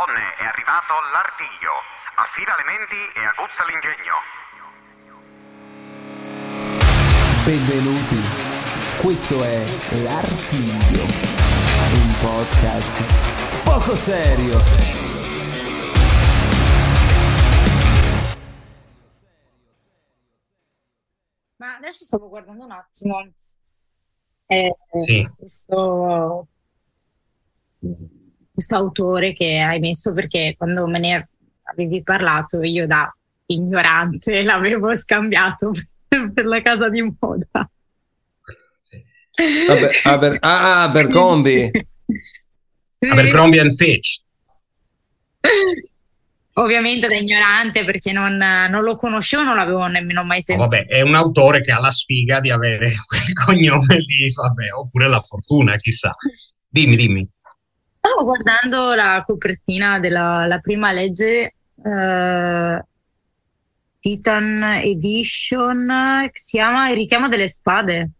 Donne, è arrivato l'artiglio. Affida le menti e aguzza l'ingegno. Benvenuti, questo è L'Artiglio, un podcast poco serio. Ma adesso stavo guardando un attimo eh, Sì. questo, questo autore che hai messo perché quando me ne avevi parlato io da ignorante l'avevo scambiato per la casa di moda. Aber, Aber, ah, Abercrombie. Sì. Abercrombie and Fitch. Ovviamente da ignorante perché non, non lo conoscevo, non l'avevo nemmeno mai No, sentito. vabbè, è un autore che ha la sfiga di avere quel cognome lì, vabbè, oppure la fortuna, chissà. Dimmi, dimmi. Stavo guardando la copertina della la prima legge eh, Titan Edition che si chiama Il richiamo delle spade.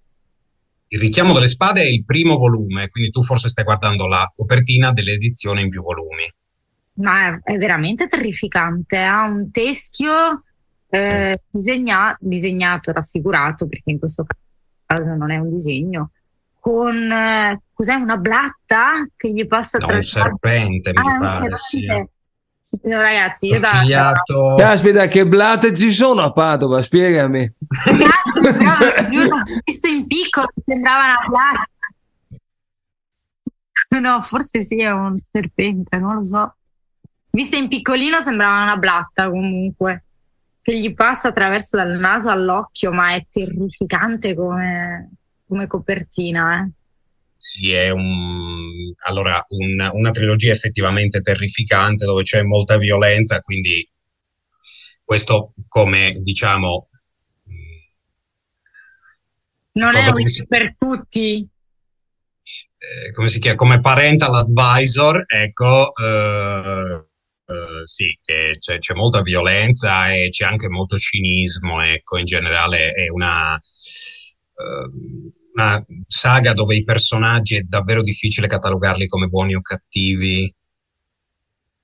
Il richiamo delle spade è il primo volume, quindi tu forse stai guardando la copertina dell'edizione in più volumi. Ma è, è veramente terrificante. Ha un teschio eh, disegna- disegnato, raffigurato, perché in questo caso non è un disegno, con eh, cos'è una blatta che gli passa No, tra un le serpente, Ah, mi un pare, serpente. Sì, no, ragazzi, io da. Caspita, che blatte ci sono a Padova? Spiegami. Esatto, sembrava- visto in piccolo sembrava una blatta. No, forse sì, è un serpente, non lo so. Visto in piccolino sembrava una blatta comunque, che gli passa attraverso dal naso all'occhio, ma è terrificante come, come copertina. eh. Sì, è un, allora, un- una trilogia effettivamente terrificante dove c'è molta violenza, quindi questo come diciamo Non è un si- per tutti. eh, come si chiama? Come parental advisor, ecco, eh, eh, sì, che c'è, c'è molta violenza e c'è anche molto cinismo, ecco, in generale è una, eh, una saga dove i personaggi è davvero difficile catalogarli come buoni o cattivi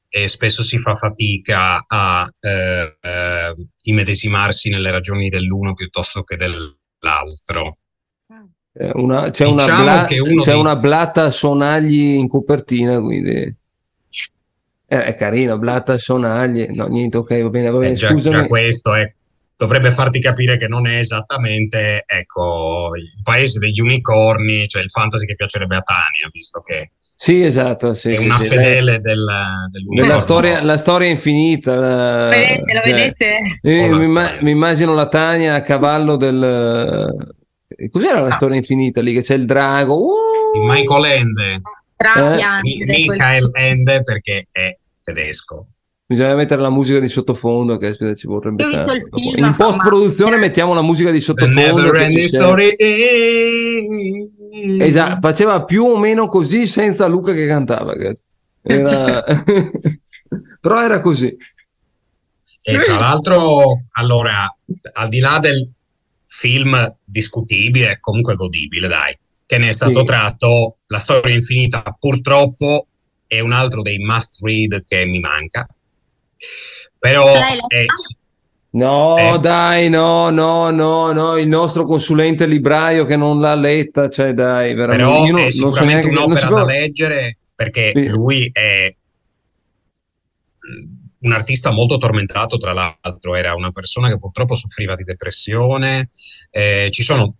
e spesso si fa fatica a eh, eh, immedesimarsi nelle ragioni dell'uno piuttosto che dell'altro. Eh, una- c'è, una Diciamo bla- che uno c'è dei- una blatta a sonagli in copertina, quindi eh, è carina, blatta a sonagli. No, niente, ok, va bene, va bene, Eh, già, già questo è- dovrebbe farti capire che non è esattamente ecco, il paese degli unicorni, cioè il fantasy che piacerebbe a Tania, visto che Sì, esatto, sì, è sì, una sì, fedele del, lei- dell'unicorno. Della storia, la storia infinita. la- Vedete, lo cioè, vedete? eh, mi, mi immagino la Tania a cavallo del... eh, Cos'era la Ah. storia infinita lì? Che c'è il drago. Uh! Di Michael Ende. Mi- Michael Ende perché è tedesco. Bisogna mettere la musica di sottofondo, che aspetta, ci vorrebbe Io ho visto il film, In post produzione mettiamo la musica di sottofondo. Story. Esatto, faceva più o meno così senza Luca che cantava. Era... Però era così. E tra l'altro, allora, al di là del film discutibile, comunque godibile, dai, che ne è stato Sì. tratto, La storia infinita purtroppo è un altro dei must read che mi manca. Però è- No, Eh. dai, no, no, no, no, il nostro consulente libraio che non l'ha letta, cioè dai, veramente. però Io non- è non so sicuramente neanche- non un'opera so- da leggere perché Sì. lui è mm, un artista molto tormentato, tra l'altro, era una persona che purtroppo soffriva di depressione. Eh, ci sono,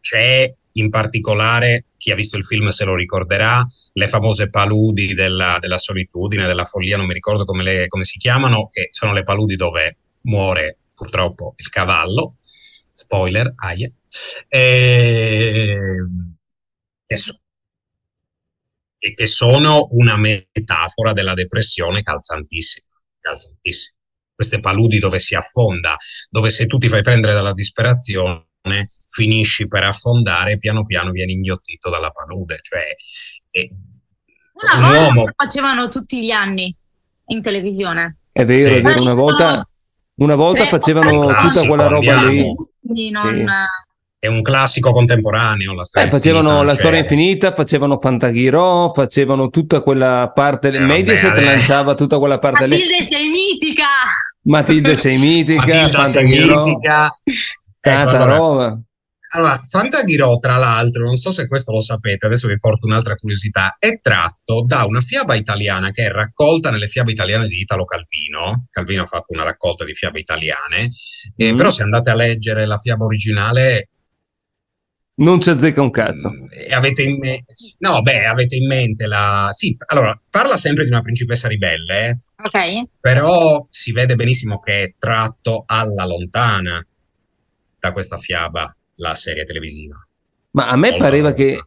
c'è in particolare, chi ha visto il film se lo ricorderà, le famose paludi della, della solitudine, della follia, non mi ricordo come, le- come si chiamano, che sono le paludi dove muore purtroppo il cavallo. Spoiler, aia. E, e so- che sono una metafora della depressione calzantissima, calzantissima. Queste paludi dove si affonda, dove se tu ti fai prendere dalla disperazione finisci per affondare e piano piano vieni inghiottito dalla palude. Cioè, è- un Una volta uomo lo facevano tutti gli anni in televisione. È vero, Sì. è vero, una volta, una volta tre- facevano Classico, tutta quella roba lì. Quindi non, è un classico contemporaneo. La storia Eh, facevano infinita, la cioè- storia infinita, facevano Fantaghirò, facevano tutta quella parte. Eh, Mediaset vabbè, lanciava tutta quella parte lì. Matilde sei mitica! Matilde sei mitica, Matilda Fantaghirò, Semitica. tanta Ecco, allora, roba. Allora, Fantaghirò, tra l'altro, non so se questo lo sapete, adesso vi porto un'altra curiosità, è tratto da una fiaba italiana che è raccolta nelle fiabe italiane di Italo Calvino. Calvino ha fatto una raccolta di fiabe italiane, eh, Mm. però se andate a leggere la fiaba originale Non ci azzecca un cazzo. mm, e avete in mente, no, beh, avete in mente la... Sì, allora, parla sempre di una principessa ribelle, eh, Ok? però si vede benissimo che è tratto alla lontana da questa fiaba la serie televisiva. Ma a me pareva che,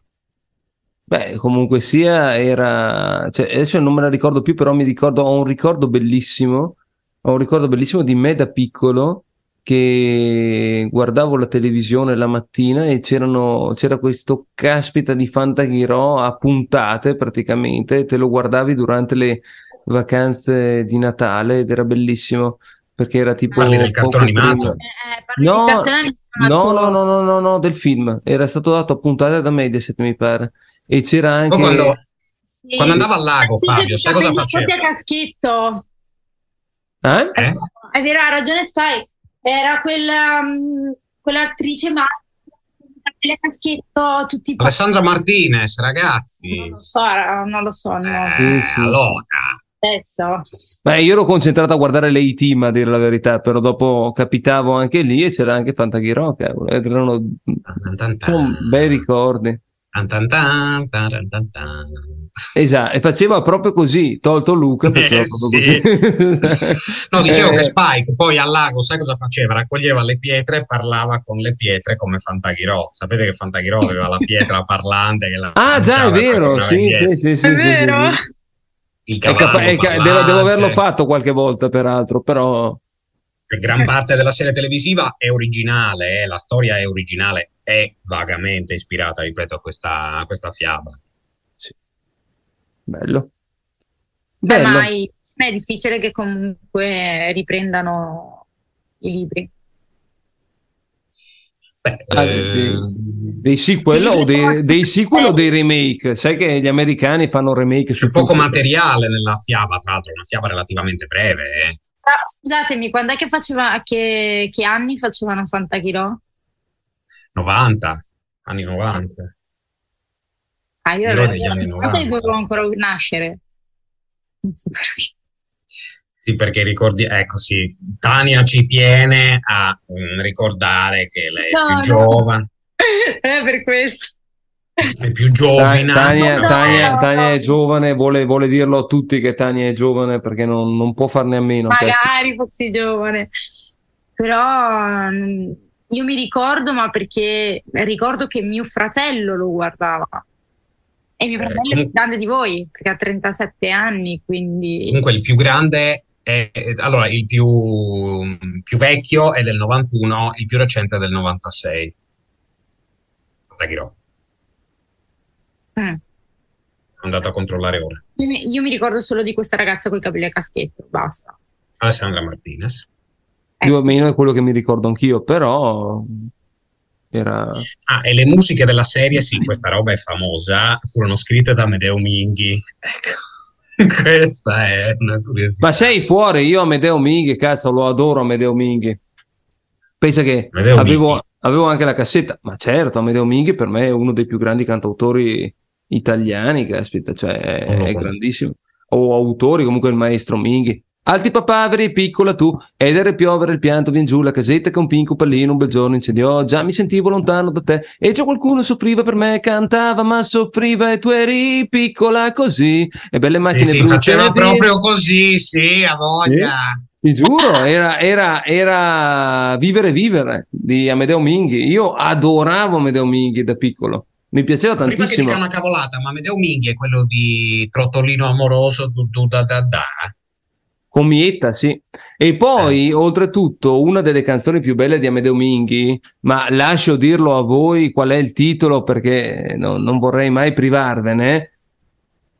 beh, comunque sia, era, cioè, adesso non me la ricordo più, però mi ricordo, ho un ricordo bellissimo, ho un ricordo bellissimo di me da piccolo che guardavo la televisione la mattina e c'erano, c'era questo caspita di Fantaghirò a puntate praticamente, te lo guardavi durante le vacanze di Natale ed era bellissimo perché era tipo Parli del cartone poco animato? prima. Eh, eh, parli No, di cartone No, animato. no, no, no, no, no, del film. Era stato dato a puntate da Mediaset, mi pare. E c'era anche... Poi quando, Sì. quando andava al lago, Sì, Fabio, sai cosa faceva? caschetto. Eh? Eh? È vero, ha ragione Spy. Era quella, mm, quell'attrice ma a caschetto, tutti i Alessandra Martinez, Non ragazzi. lo so, non lo so, no. Eh, Sì, sì. allora, Adesso. Beh, io ero concentrato a guardare le team a dire la verità, però dopo capitavo anche lì e c'era anche Fantaghirò, cavolo. ed Erano bei ricordi. tan tan tan, tan tan tan. Esatto, e faceva proprio così, tolto Luca, faceva Eh, proprio così. No, dicevo Eh, che Spike poi al lago, sai cosa faceva? Raccoglieva le pietre e parlava con le pietre come Fantaghirò. Sapete che Fantaghirò aveva la pietra parlante che la Ah, già, è vero, sì, sì, sì, sì, È sì, sì, vero? sì. Il È cavallo capa- è ca- devo, devo averlo fatto qualche volta, peraltro, però... Cioè, gran parte della serie televisiva è originale, eh, la storia è originale, è vagamente ispirata, ripeto, a questa, a questa fiaba. Bello. Beh, Bello. ma i- è difficile che comunque riprendano i libri. Beh, Ah, eh, dei, dei- sequel o dei, dei sequel o dei remake? Sai che gli americani fanno remake su c'è poco tutto. materiale nella fiaba, tra l'altro, una fiaba relativamente breve. eh. Ah, scusatemi, quando è che faceva, che, che anni facevano Fantaghirò? 90, anni 90. Ah, io ero degli anni 90. io dovevo ancora nascere. Non so perché. Sì, perché ricordi, ecco sì, Tania ci tiene a mm, ricordare che lei è No, più no. giovane, Non è per questo. è più giovane. Tania, No, Tania- no, Tania no. è giovane, vuole, vuole dirlo a tutti che Tania è giovane perché non, non può farne a meno. questo. Magari fossi giovane. Però mm, io mi ricordo, ma perché ricordo che mio fratello lo guardava. E mio Eh, fratello è più grande di voi, perché ha 37 anni, quindi... Comunque il più grande è, è- allora il più, più vecchio è del 91, il più recente è del 96. Taghirò. Mm. Sono andato a controllare ora. Io mi, io mi ricordo solo di questa ragazza con i capelli a caschetto, basta. Alessandra Martinez. Più o meno è quello che mi ricordo anch'io, però era... Ah, e le musiche della serie, sì, questa roba è famosa, furono scritte da Medeo Minghi. Ecco, questa è una curiosità. Ma sei fuori, io Amedeo Minghi, cazzo, lo adoro Amedeo Minghi. Pensa che avevo, avevo anche la cassetta, ma certo, Amedeo Minghi per me è uno dei più grandi cantautori italiani, caspita, cioè è, lo è grandissimo. O autori, comunque il maestro Minghi. Alti papaveri, piccola tu, ed era piovere il pianto, vien giù la casetta con pinco pallino, un bel giorno incendiò, già mi sentivo lontano da te, e già qualcuno soffriva per me, cantava ma soffriva e tu eri piccola così, e belle Sì, macchine sì, brutte faceva proprio così, sì, a voglia. ti giuro, era, era, era Vivere Vivere di Amedeo Minghi. Io adoravo Amedeo Minghi da piccolo, mi piaceva Prima che tantissimo. dica una cavolata, ma Medeo Minghi è quello di Trottolino amoroso, du, du, da, da, da. Con Mietta, sì. E poi, oltretutto, una delle canzoni più belle di Amedeo Minghi, ma lascio dirlo a voi qual è il titolo perché no- non vorrei mai privarvene.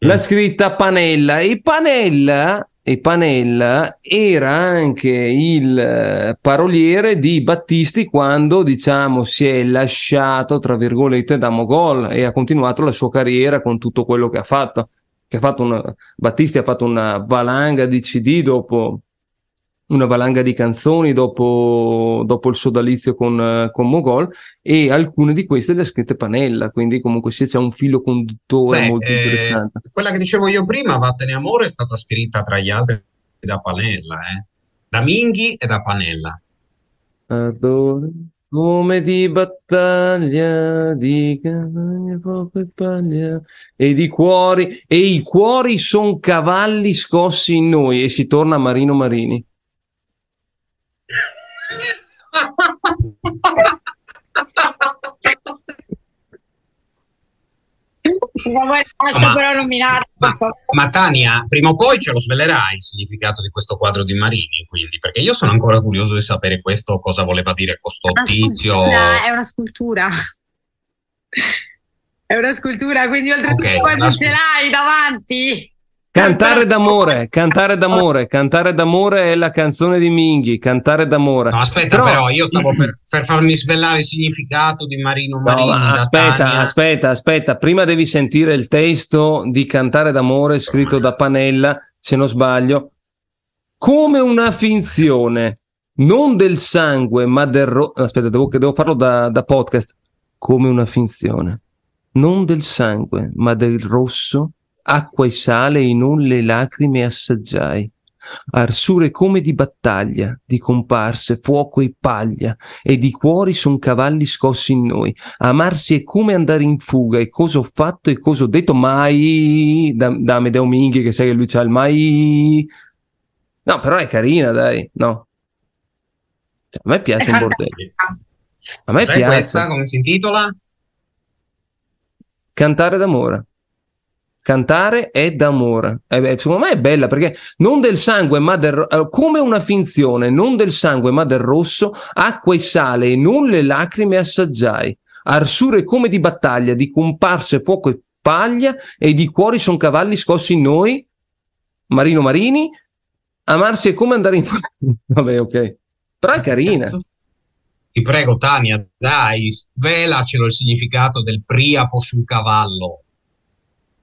Mm. scritta Panella e Panella e Panella era anche il eh, paroliere di Battisti quando, diciamo, si è lasciato, tra virgolette, da Mogol e ha continuato la sua carriera con tutto quello che ha fatto. Che ha fatto una, Battisti ha fatto una valanga di CD dopo una valanga di canzoni dopo, dopo il sodalizio con, con, Mogol e alcune di queste le ha scritte Panella, quindi comunque sì, c'è un filo conduttore Beh, molto eh, interessante. Quella che dicevo io prima, Vattene Amore, è stata scritta tra gli altri da Panella, eh? da Minghi e da Panella. Adoro come di battaglia, di campagna, poco paglia, e di cuori, e i cuori son cavalli scossi in noi, e si torna a Marino Marini. Ma, però nominarlo. Ma, ma, Tania, prima o poi ce lo svelerai il significato di questo quadro di Marini, quindi, perché io sono ancora curioso di sapere questo cosa voleva dire questo una tizio. È una scultura. È una scultura, quindi oltretutto okay, quando ce l'hai davanti. Cantare d'amore, cantare d'amore, cantare d'amore è la canzone di Minghi, cantare d'amore. No, aspetta, però, però io stavo per, per, farmi svelare il significato di Marino Marini. No, aspetta, aspetta, aspetta, prima devi sentire il testo di Cantare d'amore scritto da Panella, se non sbaglio, come una finzione, non del sangue, ma del rosso. Aspetta, devo, devo farlo da, da podcast. Come una finzione, non del sangue, ma del rosso acqua e sale e non le lacrime assaggiai. Arsure come di battaglia, di comparse, fuoco e paglia, e di cuori son cavalli scossi in noi. Amarsi è come andare in fuga, e cosa ho fatto e cosa ho detto mai da, da Amedeo Minghi, che sai che lui c'ha il mai. No, però è carina, dai, no. Cioè, a me piace un bordello. A me piace. questa? Come si intitola? Cantare d'amore. Cantare è d'amore. Eh, secondo me è bella perché non del sangue, ma del eh, come una finzione, non del sangue, ma del rosso, acqua e sale e non le lacrime assaggiai. Arsure come di battaglia, di comparse fuoco e paglia, e di cuori son cavalli scossi in noi. Marino Marini, amarsi è come andare in Vabbè, ok. Però è carina. Ti prego, Tania, dai, svelacelo il significato del priapo sul cavallo.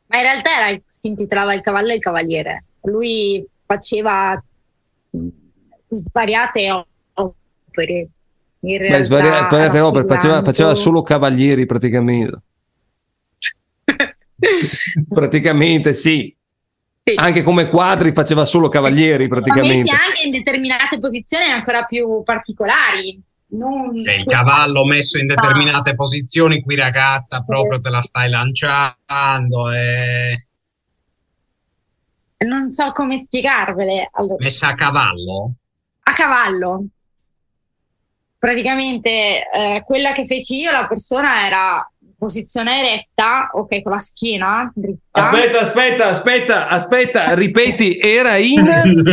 Ma in realtà era, si intitolava Il cavallo e il cavaliere. Lui faceva svariate opere. In realtà, Beh, svariate, svariate opere, faceva, faceva solo cavalieri praticamente. praticamente sì. Sì. Anche come quadri faceva solo cavalieri praticamente. Ma messi anche in determinate posizioni ancora più particolari. Non... il cavallo messo in determinate posizioni, qui ragazza proprio te la stai lanciando. E... Non so come spiegarvele. Allora, Messa a cavallo? A cavallo. Praticamente eh, quella che feci io, la persona era posizione eretta, ok, con la schiena dritta. Aspetta, aspetta, aspetta, aspetta, ripeti, era in...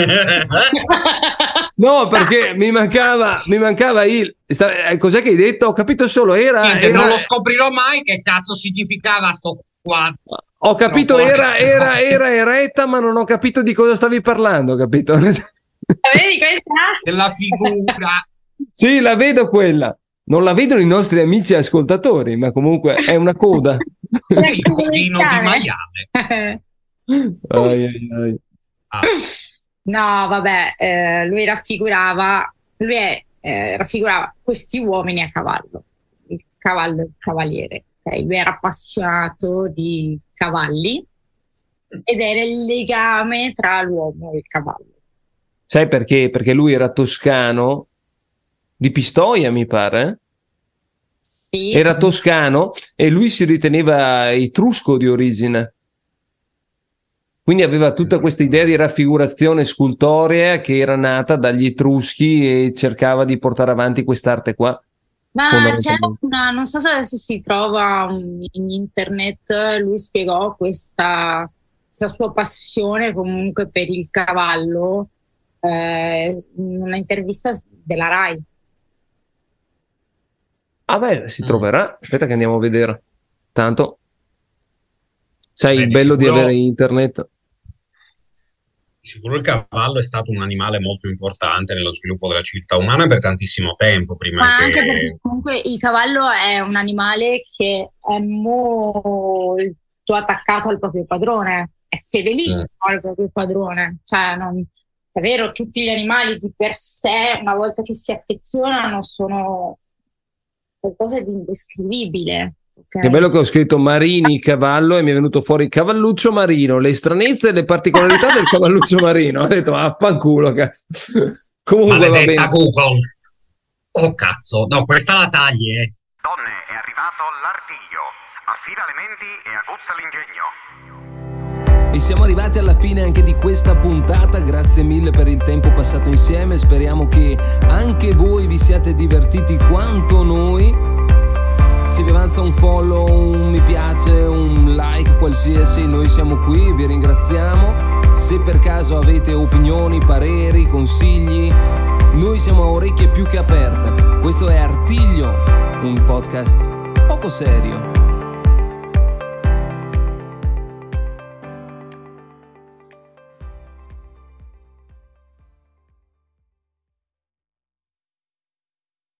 no, perché mi mancava, mi mancava il... Eh, cos'è che hai detto? Ho capito solo, era... Niente, era... Non lo scoprirò mai che cazzo significava sto qua. Ho capito, era, era, era eretta, ma non ho capito di cosa stavi parlando, capito? Vedi questa? Della figura. sì, la vedo quella. Non la vedono i nostri amici ascoltatori, ma comunque è una coda. il codino di maiale. ai, ai, ai. Ah. No, vabbè, eh, lui raffigurava, lui è, eh, raffigurava questi uomini a cavallo, il cavallo il cavaliere. Okay? Lui era appassionato di cavalli ed era il legame tra l'uomo e il cavallo. Sai perché? Perché lui era toscano di Pistoia, mi pare. Sì, Era sì. toscano e lui si riteneva etrusco di origine. Quindi aveva tutta questa idea di raffigurazione scultorea che era nata dagli etruschi e cercava di portare avanti quest'arte qua. Ma c'è una, non so se adesso si trova in internet, lui spiegò questa, questa sua passione comunque per il cavallo eh, in un'intervista della RAI. Ah beh, si troverà. Aspetta che andiamo a vedere. Tanto, sai, Beh, il bello di, di avere internet. Sicuro il cavallo è stato un animale molto importante nello sviluppo della civiltà umana per tantissimo tempo. Prima Ma che... anche perché comunque il cavallo è un animale che è molto attaccato al proprio padrone, è fedelissimo mm. al proprio padrone. Cioè, non, è vero, tutti gli animali di per sé, una volta che si affezionano, sono qualcosa di indescrivibile. Okay. Che bello che ho scritto Marini cavallo e mi è venuto fuori cavalluccio marino, le stranezze e le particolarità del cavalluccio marino. Ho detto, affanculo, cazzo. Comunque Maledetta Google. Oh cazzo, no, questa la tagli, eh. Donne, è arrivato l'artiglio. Affida le menti e aguzza l'ingegno. E siamo arrivati alla fine anche di questa puntata, grazie mille per il tempo passato insieme, speriamo che anche voi vi siate divertiti quanto noi se vi avanza un follow, un mi piace, un like qualsiasi, noi siamo qui, vi ringraziamo. Se per caso avete opinioni, pareri, consigli, noi siamo a orecchie più che aperte. Questo è Artiglio, un podcast poco serio.